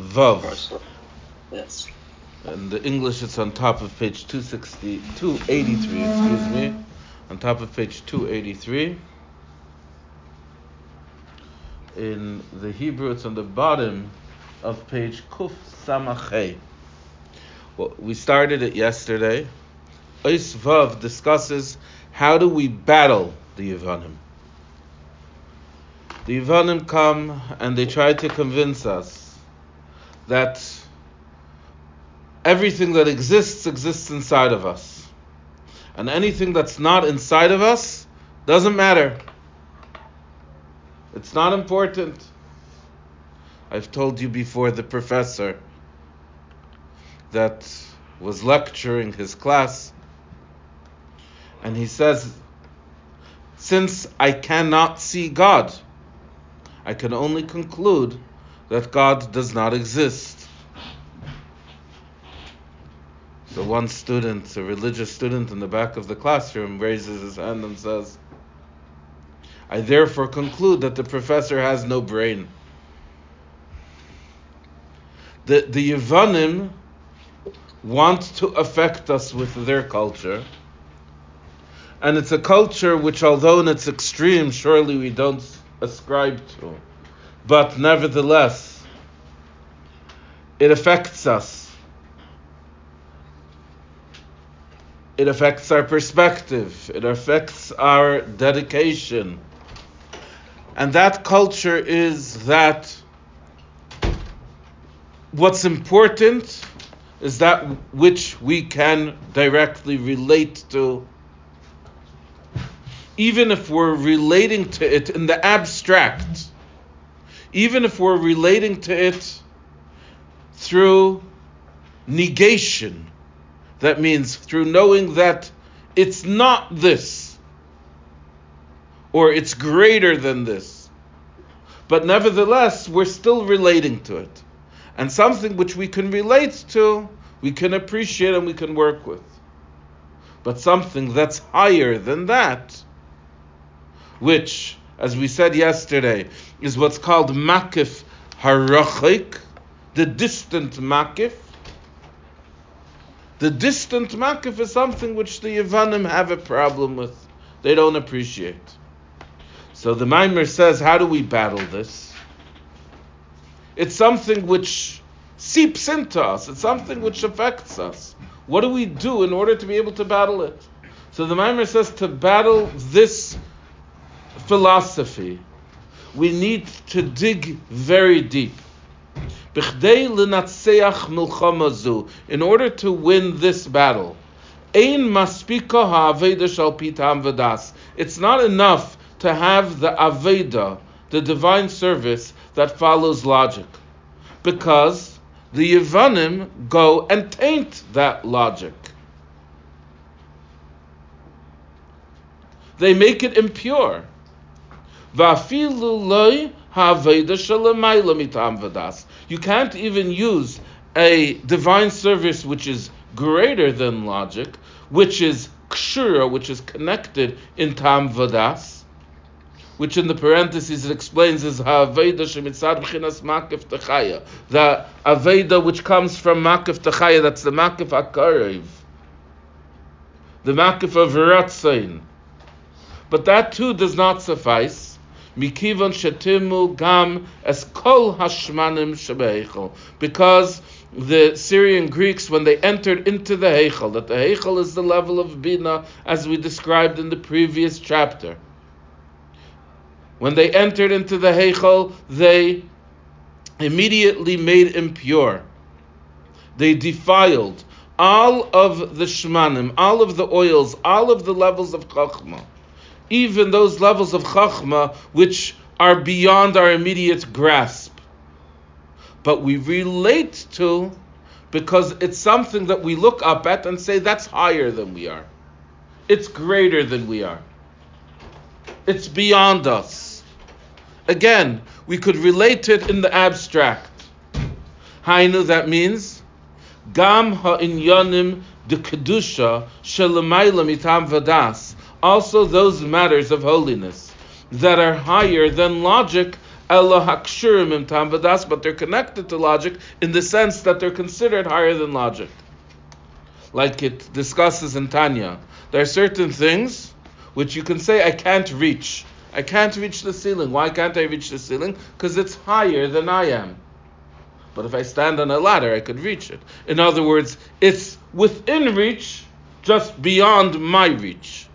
Vav. Yes. In the English, it's on top of page 260, 283, excuse me. On top of page 283. In the Hebrew, it's on the bottom of page Kuf Samachay. Well, we started it yesterday. Ois Vav discusses how do we battle the Yevanim. The Yevanim come and they try to convince us that everything that exists exists inside of us. And anything that's not inside of us doesn't matter. It's not important. I've told you before the professor that was lecturing his class, and he says, Since I cannot see God, I can only conclude that God does not exist. So one student, a religious student in the back of the classroom, raises his hand and says, I therefore conclude that the professor has no brain. The, the Yevanim want to affect us with their culture. And it's a culture which, although in its extreme, surely we don't ascribe to. But nevertheless, it affects us it affects our perspective, it affects our dedication. And that culture is that what's important is that which we can directly relate to. Even if we're relating to it in the abstract, even if we're relating to it through negation, that means through knowing that it's not this, or it's greater than this. But nevertheless, we're still relating to it. And something which we can relate to, we can appreciate and we can work with. But something that's higher than that, which, as we said yesterday, is what's called makif harachik, the distant makif, the distant makif is something which the Yavanim have a problem with. They don't appreciate. So the Maimer says, how do we battle this? It's something which seeps into us. It's something which affects us. What do we do in order to be able to battle it? So the Maimer says to battle this philosophy, we need to dig very deep. In order to win this battle, it's not enough to have the Aveda, the divine service that follows logic. Because the Yevanim go and taint that logic. They make it impure. You can't even use a divine service which is greater than logic, which is kshura, which is connected in tam vadas, which in the parentheses it explains is ha'aveda shemitzad b'chinas makif techaya, the aveda which comes from makif techaya, that's the makif akarev, the makif of ratzain. But that too does not suffice Mikivan shetimu gam es kol hashmanim shebeichel. Because the Syrian Greeks, when they entered into the Heichel, that the Heichel is the level of Bina as we described in the previous chapter. When they entered into the Heichel, they immediately made impure. They defiled all of the shmanim, all of the oils, all of the levels of chachma even those levels of chachma which are beyond our immediate grasp. But we relate to because it's something that we look up at and say that's higher than we are. It's greater than we are. It's beyond us. Again, we could relate it in the abstract. Hainu, that means Gam ha'inyanim de kedusha shelamayla mitam vadas also those matters of holiness that are higher than logic but they're connected to logic in the sense that they're considered higher than logic. Like it discusses in Tanya, there are certain things which you can say I can't reach. I can't reach the ceiling. Why can't I reach the ceiling? Because it's higher than I am. But if I stand on a ladder, I could reach it. In other words, it's within reach, just beyond my reach.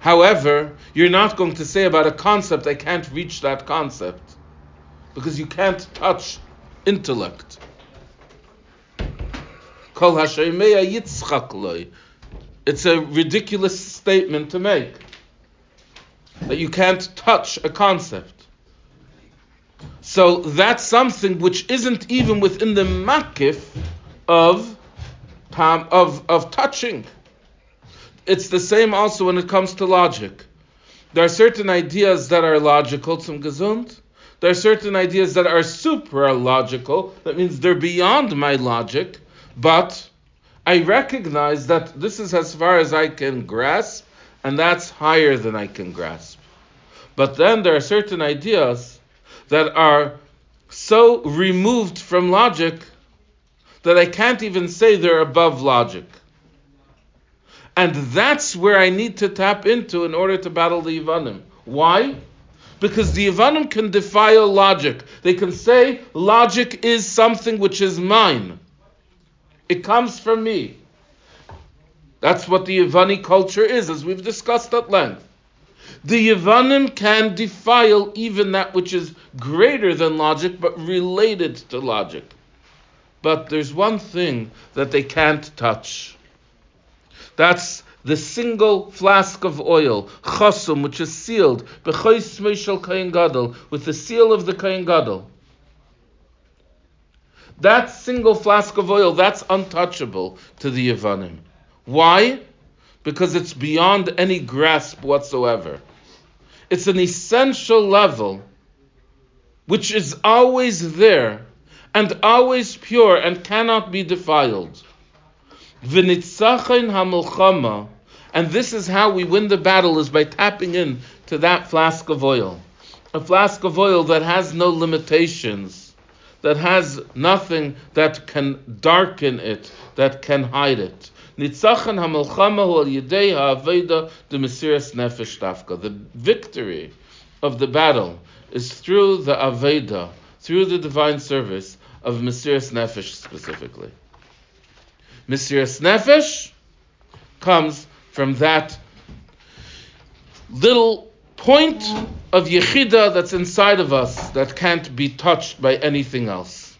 However, you're not going to say about a concept, I can't reach that concept. Because you can't touch intellect. It's a ridiculous statement to make. That you can't touch a concept. So that's something which isn't even within the makif of, of, of touching. It's the same also when it comes to logic. There are certain ideas that are logical, zum gesund. There are certain ideas that are supra logical. That means they're beyond my logic, but I recognize that this is as far as I can grasp, and that's higher than I can grasp. But then there are certain ideas that are so removed from logic that I can't even say they're above logic. And that's where I need to tap into in order to battle the Ivanim. Why? Because the Ivanim can defile logic. They can say logic is something which is mine. It comes from me. That's what the Ivani culture is, as we've discussed at length. The Yevanim can defile even that which is greater than logic, but related to logic. But there's one thing that they can't touch. That's the single flask of oil, chasum, which is sealed, gadol, with the seal of the kain gadol. That single flask of oil, that's untouchable to the Yevanim. Why? Because it's beyond any grasp whatsoever. It's an essential level which is always there and always pure and cannot be defiled. Hamulchama, and this is how we win the battle is by tapping in to that flask of oil. A flask of oil that has no limitations, that has nothing that can darken it, that can hide it. Nitzachan hamelchama hu al yedei ha'aveda de mesiras nefesh dafka. The victory of the battle is through the aveda, through the divine service of mesiras nefesh specifically. Mesiras nefesh comes from that little point of yechida that's inside of us that can't be touched by anything else.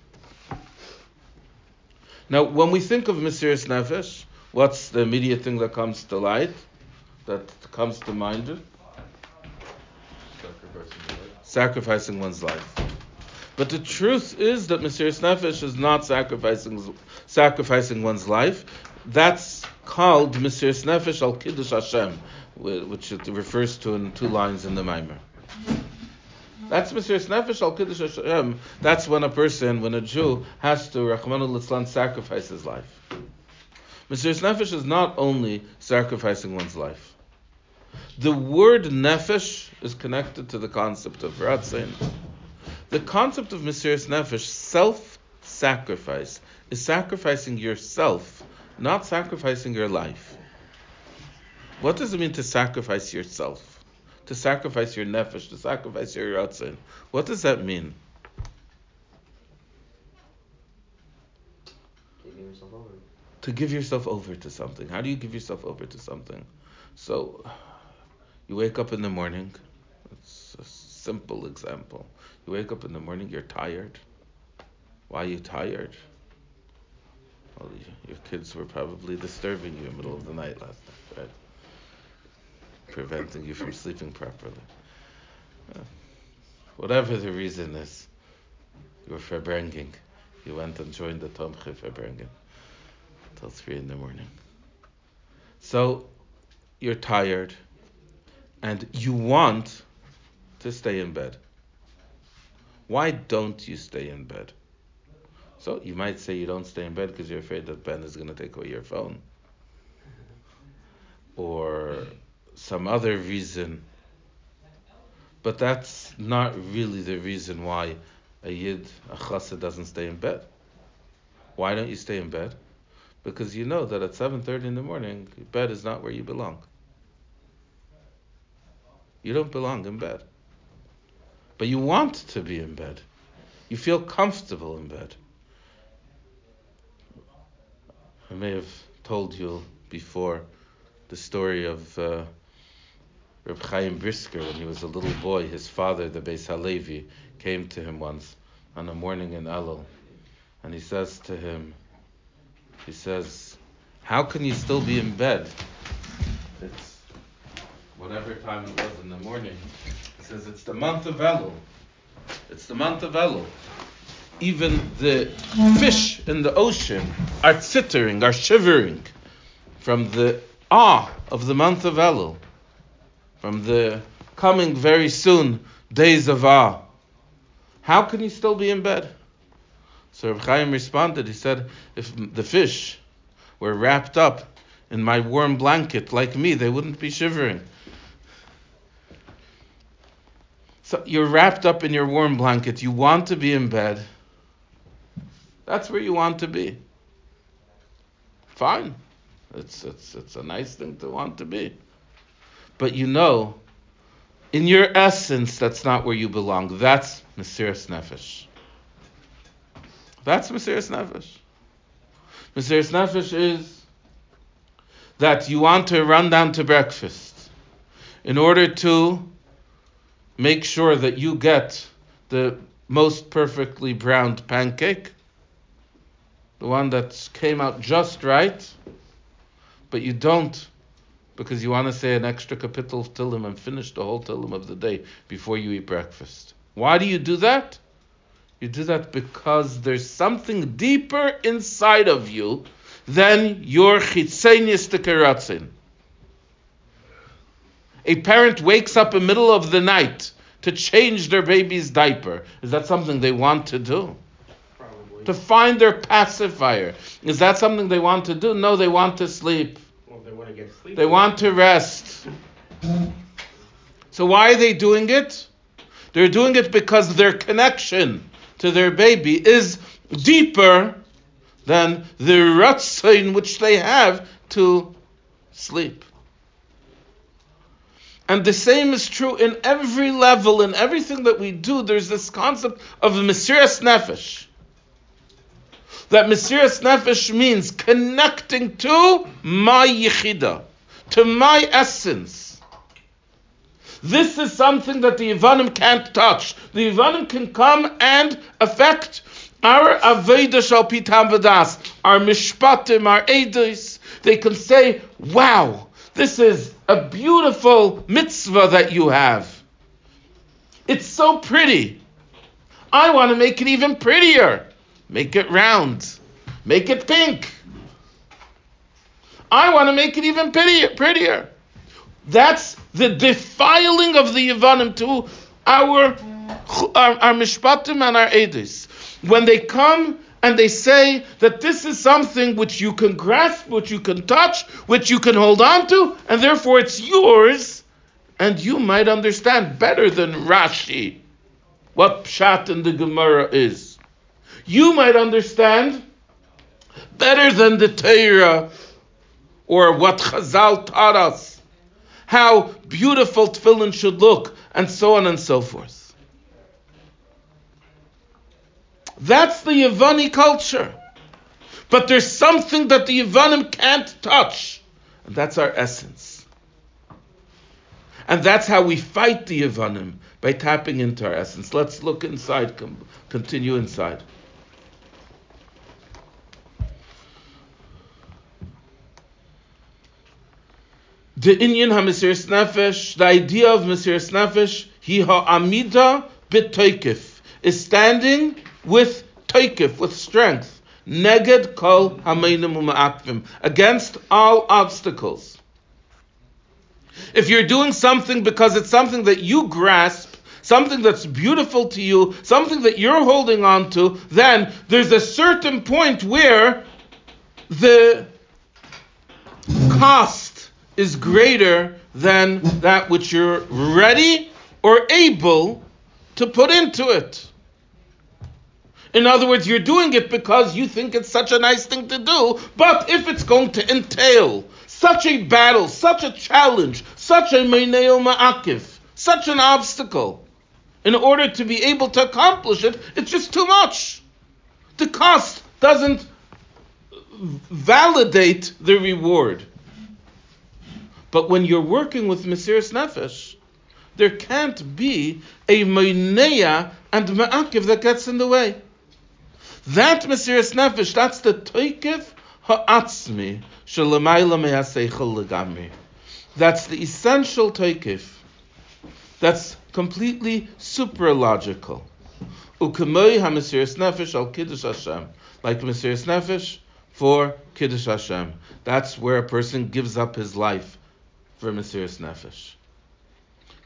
Now, when we think of Mesiras Nefesh, What's the immediate thing that comes to light? That comes to mind? Sacrificing, one's life. But the truth is that Mesiras Nefesh is not sacrificing sacrificing one's life. That's called Mesiras Nefesh al Kiddush Hashem, which it refers to in two lines in the Maimer. That's Mesiras Nefesh al Kiddush Hashem. That's when a person, when a Jew, has to Rahman sacrifice his life. Mesiras Nefesh is not only sacrificing one's life. The word nefesh is connected to the concept of ratzin. The concept of Mesiras Nefesh, self-sacrifice, is sacrificing yourself, not sacrificing your life. What does it mean to sacrifice yourself? To sacrifice your nefesh, to sacrifice your ratzin. What does that mean? to give yourself over to something. How do you give yourself over to something? So, you wake up in the morning. It's a simple example. You wake up in the morning, you're tired. Why are you tired? Well, your kids were probably disturbing you in the middle of the night last night, right? Preventing you from sleeping properly. Whatever the reason is, you were farbrenging. You went and joined the Tomche farbrenging till three in the morning. So you're tired and you want to stay in bed. Why don't you stay in bed? So you might say you don't stay in bed because you're afraid that Ben is going to take away your phone. Or some other reason. But that's not really the reason why a yid, a chassid, doesn't stay in bed. Why don't you stay in bed? Because you know that at 7:30 in the morning, bed is not where you belong. You don't belong in bed. But you want to be in bed. You feel comfortable in bed. I may have told you before the story of uh, Reb Chaim Brisker when he was a little boy. His father, the Beis Halevi, came to him once on a morning in Elul, and he says to him, he says, "How can you still be in bed? It's whatever time it was in the morning." He says, "It's the month of Elul. It's the month of Elul." Even the fish in the ocean are tittering, are shivering from the awe of the month of Elul, from the coming very soon days of awe. How can you still be in bed? So Reb Chaim responded, he said, if the fish were wrapped up in my warm blanket like me, they wouldn't be shivering. So you're wrapped up in your warm blanket, you want to be in bed that's where you want to be. Fine. It's, it's, it's a nice thing to want to be. But you know, in your essence, that's not where you belong. That's Mesiras Nefesh. That's Mesiras Nefesh. Mesiras Nefesh is that you want to run down to breakfast in order to make sure that you get the most perfectly browned pancake the one that came out just right, but you don't because you want to say an extra kapitel of Tillim and finish the whole Tillim of the day before you eat breakfast. Why do you do that? You do that because there's something deeper inside of you than your chitzenius tekeratzin. A parent wakes up in the middle of the night to change their baby's diaper. Is that something they want to do? To find their pacifier. Is that something they want to do? No, they want to sleep. Well, they want to get sleep. They want to rest. So why are they doing it? They're doing it because their connection to their baby is deeper than the ratzin which they have to sleep. And the same is true in every level, in everything that we do. There's this concept of Mesiras Nefesh that Mesiras Nefesh means connecting to my Yechida, to my essence. This is something that the Ivanim can't touch. The Ivanim can come and affect our Aveda Shal Vadas, our Mishpatim, our Eidos. They can say, wow, this is a beautiful mitzvah that you have. It's so pretty. I want to make it even prettier. Make it round. Make it pink. I want to make it even prettier. prettier. That's the defiling of the Yevanim to our, our, our Mishpatim and our Edis. When they come and they say that this is something which you can grasp, which you can touch, which you can hold on to, and therefore it's yours, and you might understand better than Rashi what Pshat in the Gemara is you might understand better than the Torah or what Chazal taught us, how beautiful tefillin should look, and so on and so forth. That's the Yavani culture. But there's something that the Yavanim can't touch, and that's our essence. And that's how we fight the Yavanim, by tapping into our essence. Let's look inside, continue inside. The Inyan HaMesiris Nefesh, the idea of Mesiris Nefesh, he ha'amida b'toikif, is standing with toikif, with strength, neged kol u'ma'akvim, against all obstacles. If you're doing something because it's something that you grasp, something that's beautiful to you, something that you're holding on to, then there's a certain point where the cost is greater than that which you're ready or able to put into it. In other words, you're doing it because you think it's such a nice thing to do, but if it's going to entail such a battle, such a challenge, such a meineo ma'akiv, such an obstacle, in order to be able to accomplish it, it's just too much. The cost doesn't validate the reward. But when you're working with Mesiris Nefesh, there can't be a Meineya and Ma'akiv that gets in the way. That Mesiris Nefesh, that's the Toikiv Ha'atzmi, Shalamayla Me'aseichel Legamri. That's the essential Toikiv. That's completely supralogical. Ukemoy HaMesiris Nefesh al Kiddush Hashem. Like Mesiris Nefesh for Kiddush Hashem. That's where a person gives up his life for Mesiris Nefesh.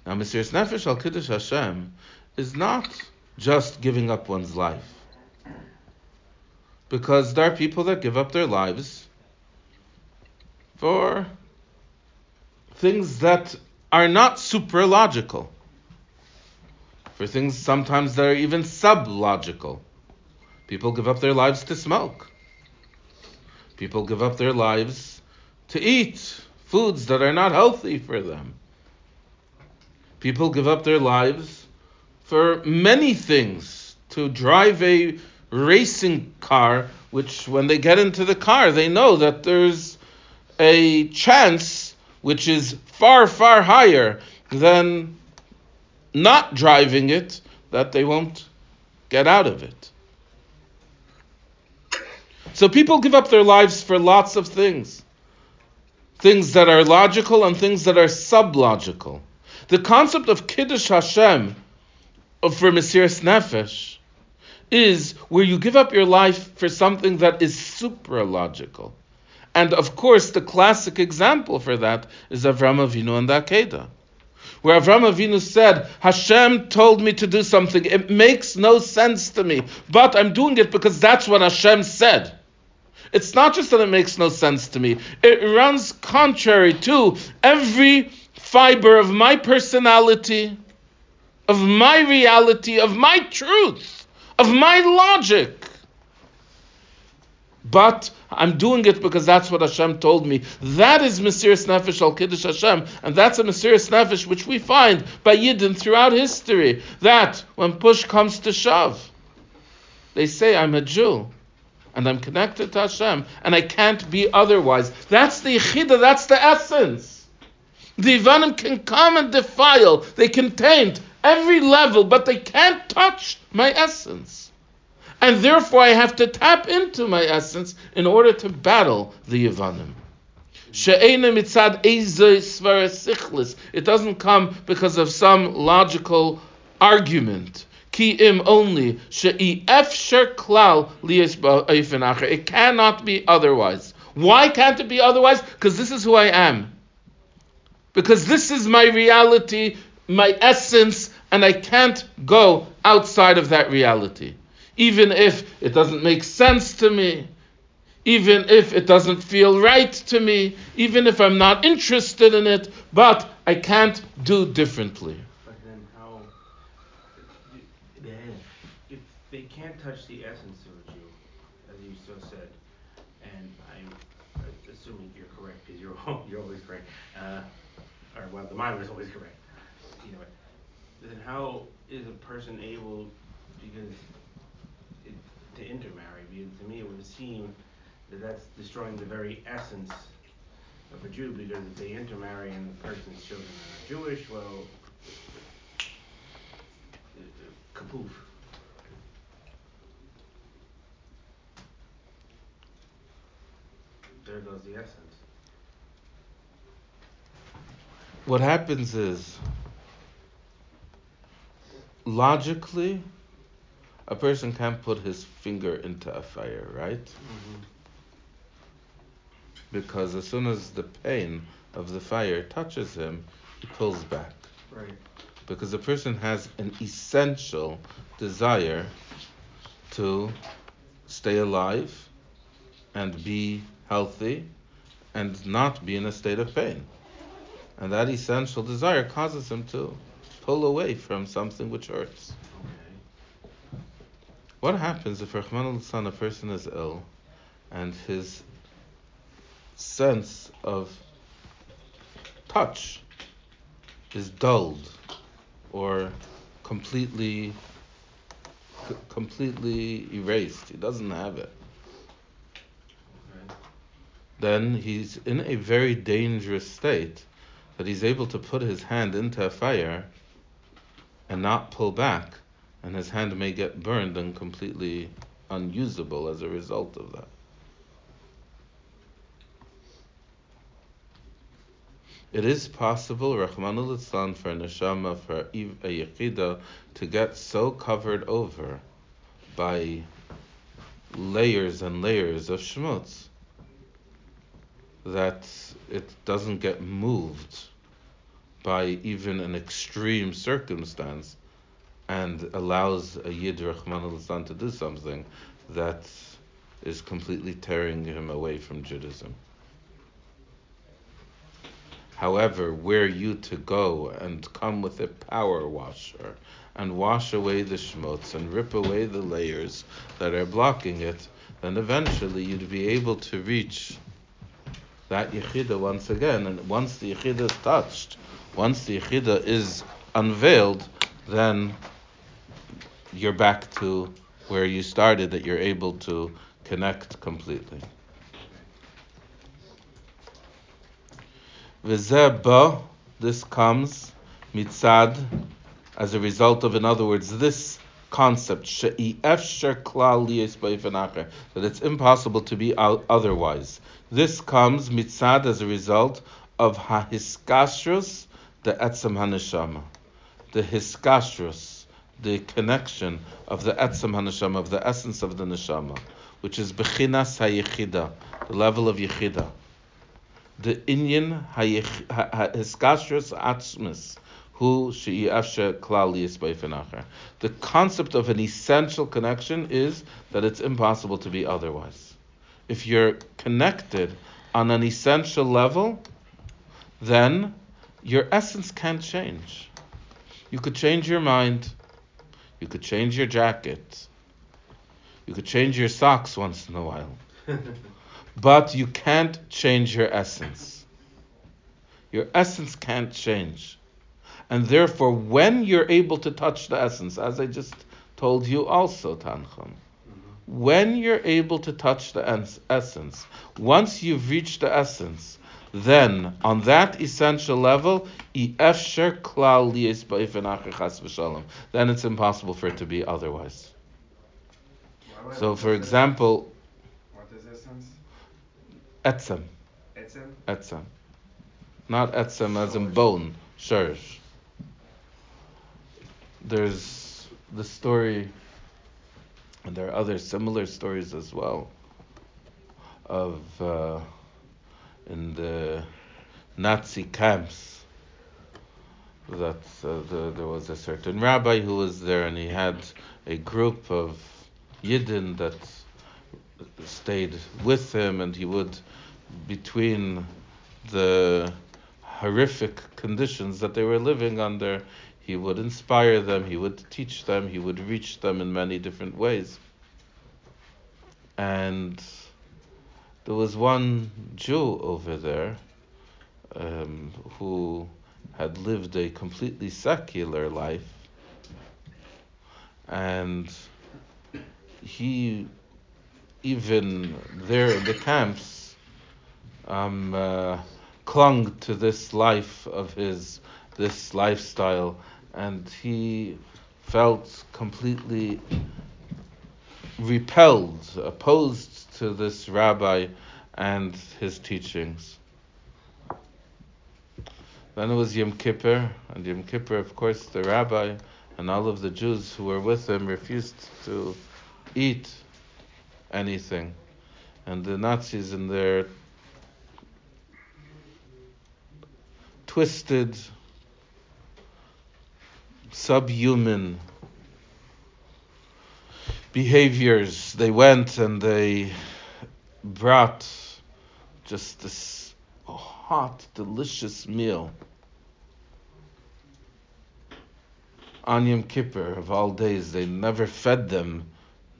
Now, Mesiris Nefesh al Kiddush Hashem is not just giving up one's life. Because there are people that give up their lives for things that are not supralogical, for things sometimes that are even sublogical. People give up their lives to smoke. People give up their lives to eat foods that are not healthy for them. People give up their lives for many things to drive a racing car, which when they get into the car, they know that there's a chance which is far, far higher than not driving it that they won't get out of it. So people give up their lives for lots of things. Things that are logical and things that are sublogical. The concept of Kiddush Hashem for Mesiris Nefesh is where you give up your life for something that is supralogical. And of course, the classic example for that is Avram Avinu and the Akedah. Where Avram Avinu said, Hashem told me to do something. It makes no sense to me, but I'm doing it because that's what Hashem said. It's not just that it makes no sense to me, it runs contrary to every fiber of my personality, of my reality, of my truth, of my logic. But I'm doing it because that's what Hashem told me. That is Mesiris Nefesh al Kiddush Hashem, and that's a Mesiris Nefesh which we find by Yidden throughout history. That when push comes to shove, they say, I'm a Jew and I'm connected to Hashem, and I can't be otherwise. That's the Yechida, that's the essence. The Ivanim can come and defile, they can taint every level, but they can't touch my essence. And therefore I have to tap into my essence in order to battle the Ivanim. It doesn't come because of some logical argument. Ki im only she'i efsher klal liyes It cannot be otherwise. Why can't it be otherwise? Because this is who I am. Because this is my reality, my essence, and I can't go outside of that reality. Even if it doesn't make sense to me, even if it doesn't feel right to me, even if I'm not interested in it, but I can't do differently. They can't touch the essence of a Jew, as you so said. And I'm assuming you're correct because you're you're always correct. Uh, or well, the mind is always correct. You know, then how is a person able, because it, to intermarry? Because to me, it would seem that that's destroying the very essence of a Jew. Because if they intermarry and the person's children are Jewish, well, uh, kapoof. There goes the essence. What happens is, logically, a person can't put his finger into a fire, right? Mm-hmm. Because as soon as the pain of the fire touches him, he pulls back. Right. Because a person has an essential desire to stay alive and be healthy and not be in a state of pain. And that essential desire causes him to pull away from something which hurts. What happens if Rahman al a person is ill and his sense of touch is dulled or completely completely erased. He doesn't have it. Then he's in a very dangerous state that he's able to put his hand into a fire and not pull back, and his hand may get burned and completely unusable as a result of that. It is possible, Rachmana litzlan, for a neshama, for a yechida, to get so covered over by layers and layers of shmutz that it doesn't get moved by even an extreme circumstance and allows a Yid Rahman to do something that is completely tearing him away from Judaism. However, were you to go and come with a power washer and wash away the schmutz and rip away the layers that are blocking it, then eventually you'd be able to reach that yechida once again. And once the yechida is touched, once the yechida is unveiled, then you're back to where you started, that you're able to connect completely. V'zeba, this comes mitzad as a result of, in other words, this concept that it's impossible to be otherwise. This comes mitzad as a result of hahiskashrus, the etzem haneshama, the hiskashrus, the connection of the etzem haneshama, of the essence of the neshama, which is bechinas hayichida, the level of yichida the inyan hiskashrus atzmis, who she'afshe klal The concept of an essential connection is that it's impossible to be otherwise. If you're connected on an essential level, then your essence can't change. You could change your mind, you could change your jacket, you could change your socks once in a while. but you can't change your essence. Your essence can't change. And therefore, when you're able to touch the essence, as I just told you also, Tanchum. When you're able to touch the essence, once you've reached the essence, then on that essential level, then it's impossible for it to be otherwise. So, for example, what is essence? Etzem. Etzem? Etzem. Not etzem as in bone, shurish. There's the story, and there are other similar stories as well, of uh, in the Nazi camps that uh, the, there was a certain rabbi who was there and he had a group of Yidden that stayed with him, and he would, between the horrific conditions that they were living under, he would inspire them, he would teach them, he would reach them in many different ways. And there was one Jew over there um, who had lived a completely secular life, and he even there in the camps, um, uh, clung to this life of his, this lifestyle, and he felt completely repelled, opposed to this rabbi and his teachings. Then it was Yom Kippur, and Yom Kippur, of course, the rabbi and all of the Jews who were with him refused to eat anything. And the Nazis in their twisted, subhuman behaviors, they went and they brought just this hot, delicious meal. on Yom Kippur of all days, they never fed them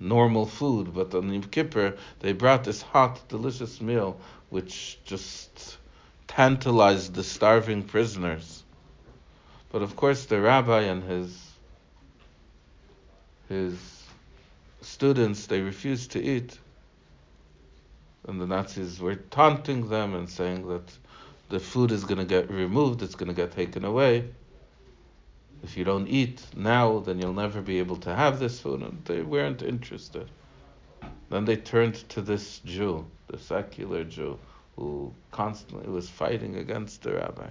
normal food, but on Yom Kippur, they brought this hot, delicious meal which just tantalized the starving prisoners. But of course, the rabbi and his his students they refused to eat, and the Nazis were taunting them and saying that the food is going to get removed, it's going to get taken away. If you don't eat now, then you'll never be able to have this food. And they weren't interested. Then they turned to this Jew, the secular Jew, who constantly was fighting against the rabbi.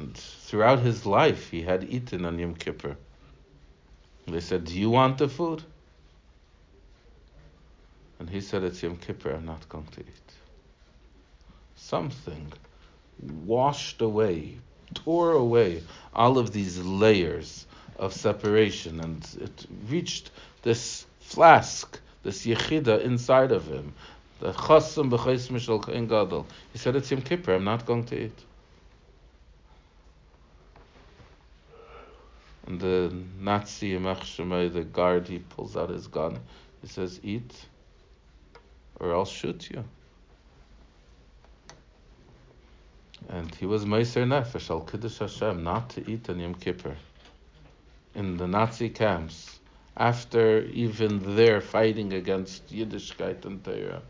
And throughout his life, he had eaten on Yom Kippur. They said, Do you want the food? And he said, It's Yom Kippur, I'm not going to eat something washed away, tore away all of these layers of separation, and it reached this flask, this yechida inside of him. The chasam b'chais mishal gadol. He said, "It's Yom Kippur. I'm not going to eat." The Nazi Yemach the guard, he pulls out his gun. He says, "Eat, or I'll shoot you." And he was Meiser Nefesh al Kiddush Hashem not to eat on Yom Kippur in the Nazi camps after even there fighting against Yiddishkeit and Torah.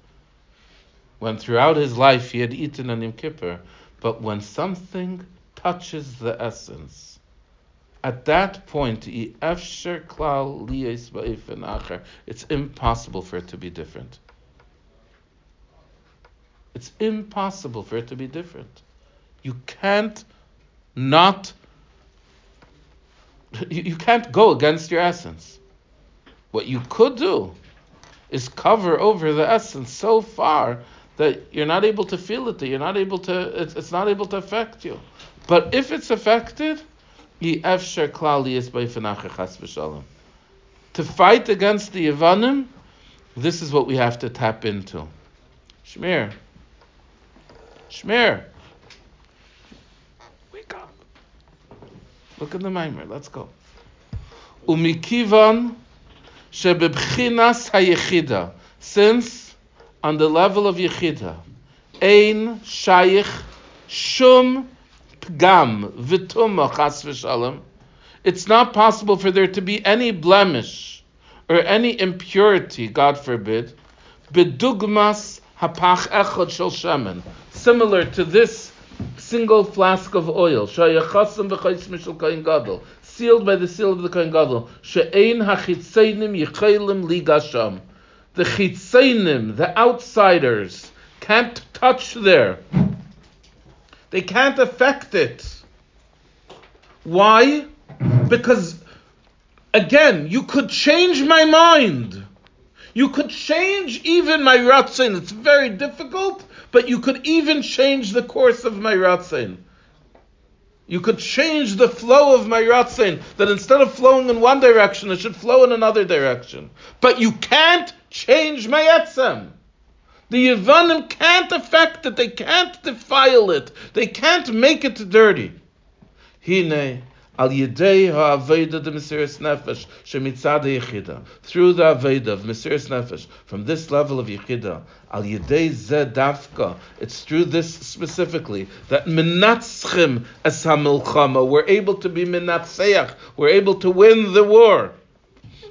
When throughout his life he had eaten on Yom Kippur, but when something touches the essence, at that point, it's impossible for it to be different. It's impossible for it to be different. You can't not, you can't go against your essence. What you could do is cover over the essence so far that you're not able to feel it, that you're not able to, it's, it's not able to affect you. But if it's affected, to fight against the Yavanim, this is what we have to tap into. Shmir. Shmir. Look at the mimer. Let's go. Umikivan shebebchinas hayechida. Since on the level of yechida, ein shayich shum pgam v'tuma chas v'shalom, it's not possible for there to be any blemish or any impurity, God forbid, bedugmas hapach echad shel shemen, similar to this single flask of oil, sealed by the seal of the Kohen Gadol, she'ein hachitzeinim yichaylim ligasham. The chitzeinim, the outsiders, can't touch there. They can't affect it. Why? Because, again, you could change my mind. You could change even my ratzin. It's very difficult, but you could even change the course of my ratzin. You could change the flow of my ratzin, that instead of flowing in one direction, it should flow in another direction. But you can't change my etzem. The Yavanim can't affect it, they can't defile it, they can't make it dirty. Hine al yedei ha'aveda de Mesiris Nefesh shemitzad yechida. Through the aveda of Mesiris Nefesh, from this level of yechida, al yedei ze dafka, it's through this specifically, that menatzchim es ha'milchama, we're able to be menatzeach, we're able to win the war.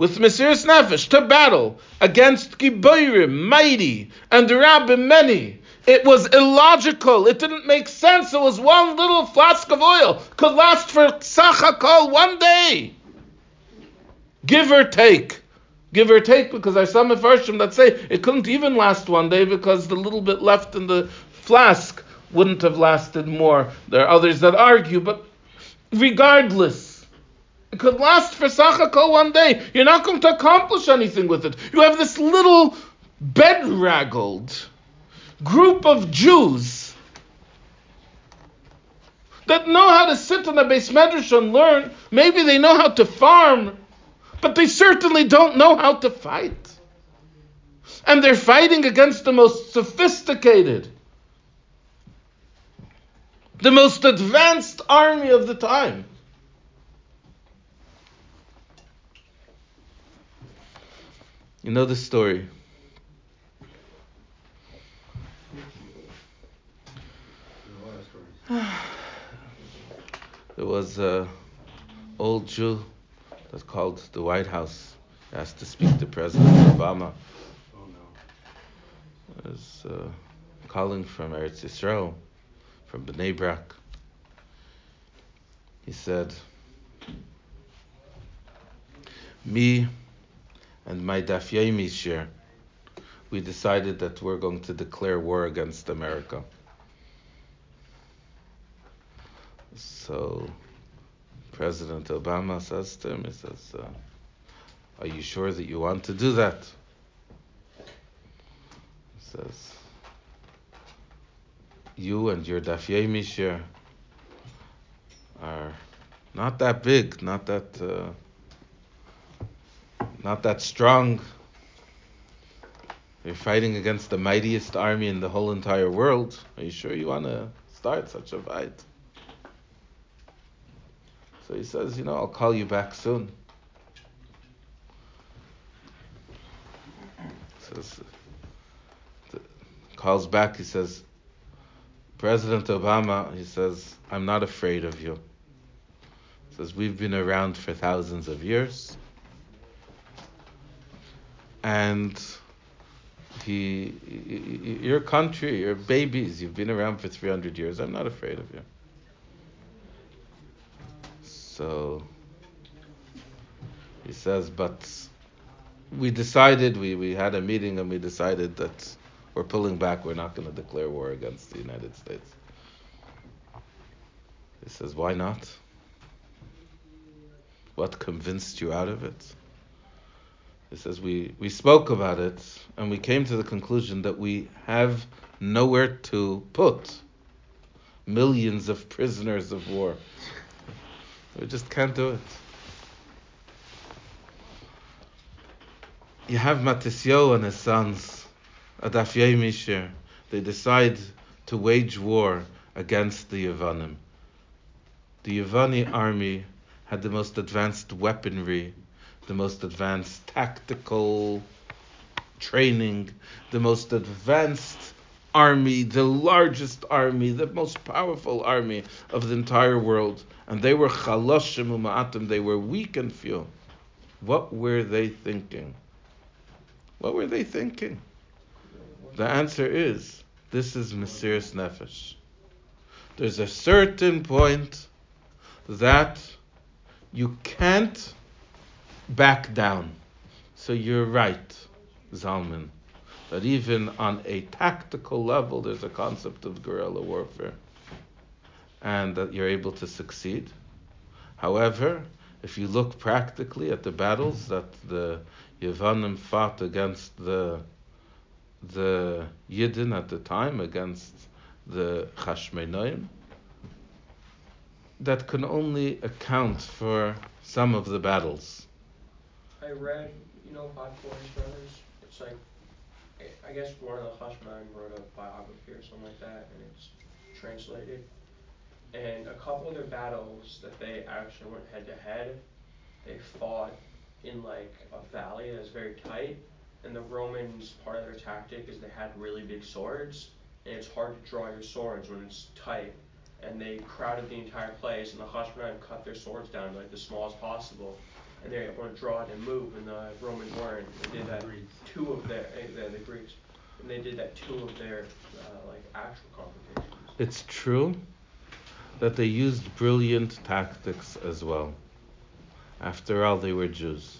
with Mesiris Nefesh to battle against giboyim, mighty, and rabbim, many. It was illogical. It didn't make sense. It was one little flask of oil. Could last for Sachakol one day. Give or take. Give or take, because there's some Mepharshim that say it couldn't even last one day because the little bit left in the flask wouldn't have lasted more. There are others that argue, but regardless, It could last for Sachako one day. You're not going to accomplish anything with it. You have this little bedraggled group of Jews that know how to sit in a beis medrash and learn. Maybe they know how to farm, but they certainly don't know how to fight. And they're fighting against the most sophisticated, the most advanced army of the time. You know the story. there was a old Jew that's called the White House. Asked to speak to President Obama. Oh no. was uh, calling from Eretz Yisrael, from Bnei Brak. He said, "Me and my Daf Yomi shiur, we decided that we're going to declare war against America." So President Obama says to him, he says, uh, "Are you sure that you want to do that?" He says, You and your Daf Yomi shiur are not that big, not that uh, not that strong. You're fighting against the mightiest army in the whole entire world. Are you sure you want to start such a fight? So he says, you know, I'll call you back soon. Says, calls back, he says, President Obama, he says, I'm not afraid of you. He says, We've been around for thousands of years. And he, your country, your babies, you've been around for 300 years. I'm not afraid of you. So he says, but we decided, we, we had a meeting and we decided that we're pulling back. We're not going to declare war against the United States. He says, Why not? What convinced you out of it? He says, we, we spoke about it and we came to the conclusion that we have nowhere to put millions of prisoners of war. We just can't do it. You have Matisyo and his sons Adaf Mishir, they decide to wage war against the Yavanim. The Yavani army had the most advanced weaponry, the most advanced tactical training, the most advanced army, the largest army, the most powerful army of the entire world. And they were chaloshim uma'atim, they were weak and few. What were they thinking? What were they thinking? The answer is this is Mesiris Nefesh. There's a certain point that you can't back down. So you're right, Zalman, that even on a tactical level, there's a concept of guerrilla warfare and that you're able to succeed. However, if you look practically at the battles that the Yavanim fought against the the Yidden at the time against the Chashmonaim that can only account for some of the battles. I read, you know, Bad Koresh brothers. It's like, I guess one of the Chashmonaim wrote a biography or something like that, and it's translated. And a couple of their battles that they actually went head to head, they fought in like a valley that's very tight, and the Romans, part of their tactic is they had really big swords, and it's hard to draw your swords when it's tight. And they crowded the entire place, and the Hashmonaim cut their swords down to like the smallest possible. And they were to draw it and move, and the Romans weren't. They did that two of their eh, the, Greeks, and they did that two of their uh, like actual confrontations. It's true that they used brilliant tactics as well. After all, they were Jews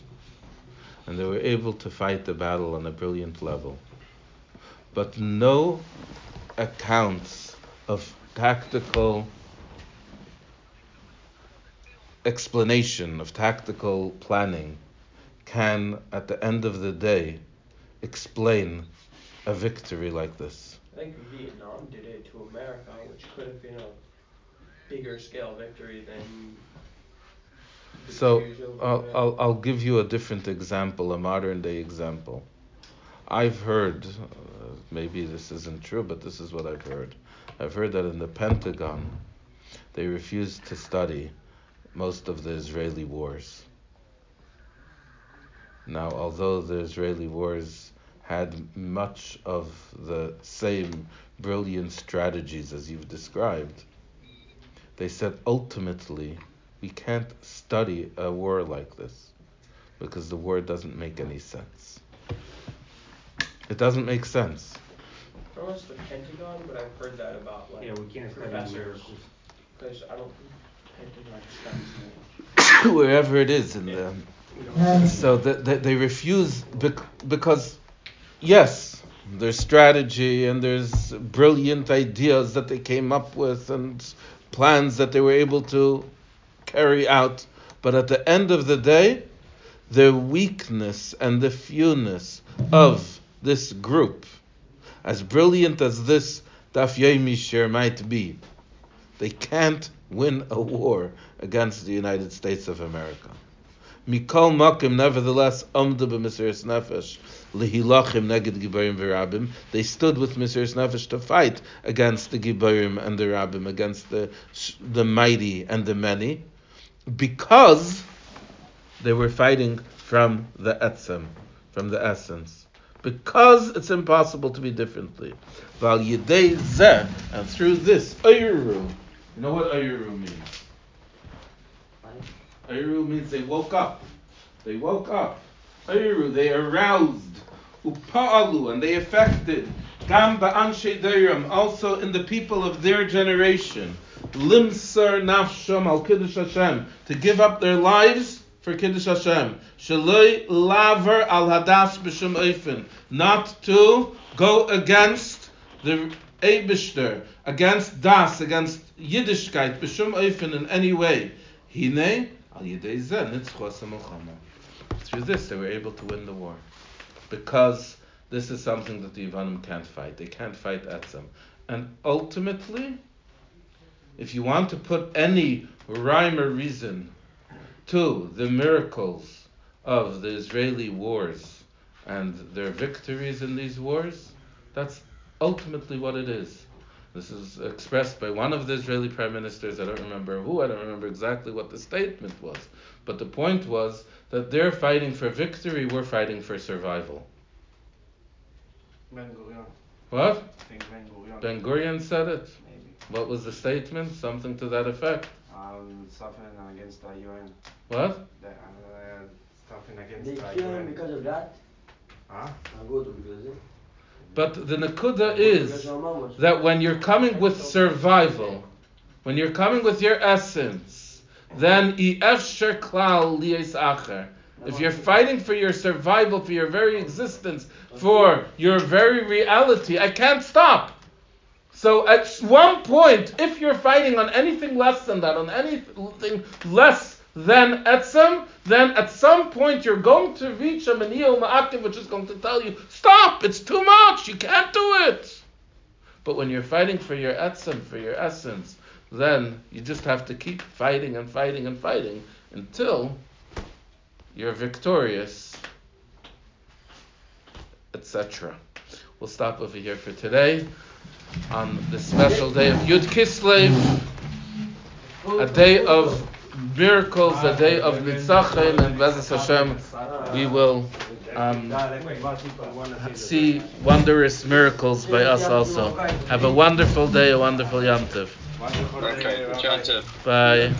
and they were able to fight the battle on a brilliant level. But no accounts of tactical explanation of tactical planning can, at the end of the day, explain a victory like this? I think Vietnam did it to America, which could have been a bigger scale victory than. So I'll. I'll, I'll give you a different example, a modern day example. I've heard, uh, maybe this isn't true, but this is what I've heard. I've heard that in the Pentagon, they refused to study most of the Israeli wars. Now, although the Israeli wars had much of the same brilliant strategies as you've described, they said ultimately we can't study a war like this because the war doesn't make any sense. It doesn't make sense. I don't know if it's the Pentagon, but I've heard that about like Yeah, we can't study professors. miracles. Because I don't think Pentagon studies that. Wherever it is in the so that they, they refuse bec- because yes there's strategy and there's brilliant ideas that they came up with and plans that they were able to carry out. But at the end of the day the weakness and the fewness of this group as brilliant as this Daf Yomi shiur might be they can't win a war against the United States of America Mikol Makim, nevertheless, Amda b'Mesiris Nefesh, Lihilachim neged Gibayim v'Rabim. They stood with Mesiris Nefesh to fight against the Gibayim and the Rabbim, against the the mighty and the many, because they were fighting from the etzem, from the essence. Because it's impossible to be differently. And through this, Ayru. You know what Ayru means? Ayru means they woke up. They woke up. Ayru, they aroused. Upa'alu, and they affected. Gam ba'anshe deiram, also in the people of their generation. Limsar nafsham al kiddush Hashem, to give up their lives for kiddush Hashem. Shaloi laver al hadas b'shem oifen, not to go against the Eibishter, against das, against Yiddishkeit, b'shem oifen in any way. Hine, al yidei zeh, nitzchos ha-milchama. Through this, they were able to win the war. Because this is something that the Yavanim can't fight. They can't fight Etzem. And ultimately, if you want to put any rhyme or reason to the miracles of the Israeli wars and their victories in these wars, that's ultimately what it is. This is expressed by one of the Israeli prime ministers. I don't remember who. I don't remember exactly what the statement was. But the point was that they're fighting for victory. We're fighting for survival. Ben Gurion. What? I think Ben Gurion. Ben Gurion said it. maybe. What was the statement? Something to that effect. Um, something against the UN. What? The, uh, something against They the UN. because of that. Huh? I go to because of But the nakuda is that when you're coming with survival, when you're coming with your essence, then. If you're fighting for your survival, for your very existence, for your very reality, I can't stop. So at one point, if you're fighting on anything less than that, on anything less than etzem, then at some point you're going to reach a maniyah ma'akiv, which is going to tell you, stop, it's too much, you can't do it. But when you're fighting for your etzem, for your essence, then you just have to keep fighting and fighting and fighting until you're victorious, etc. We'll stop over here for today on the special day of Yud Kislev, a day of miracles, the day of Nitzachel, and Bezas Hashem, we will um, see wondrous miracles by us also. Have a wonderful day, a wonderful Yom Tov. Bye.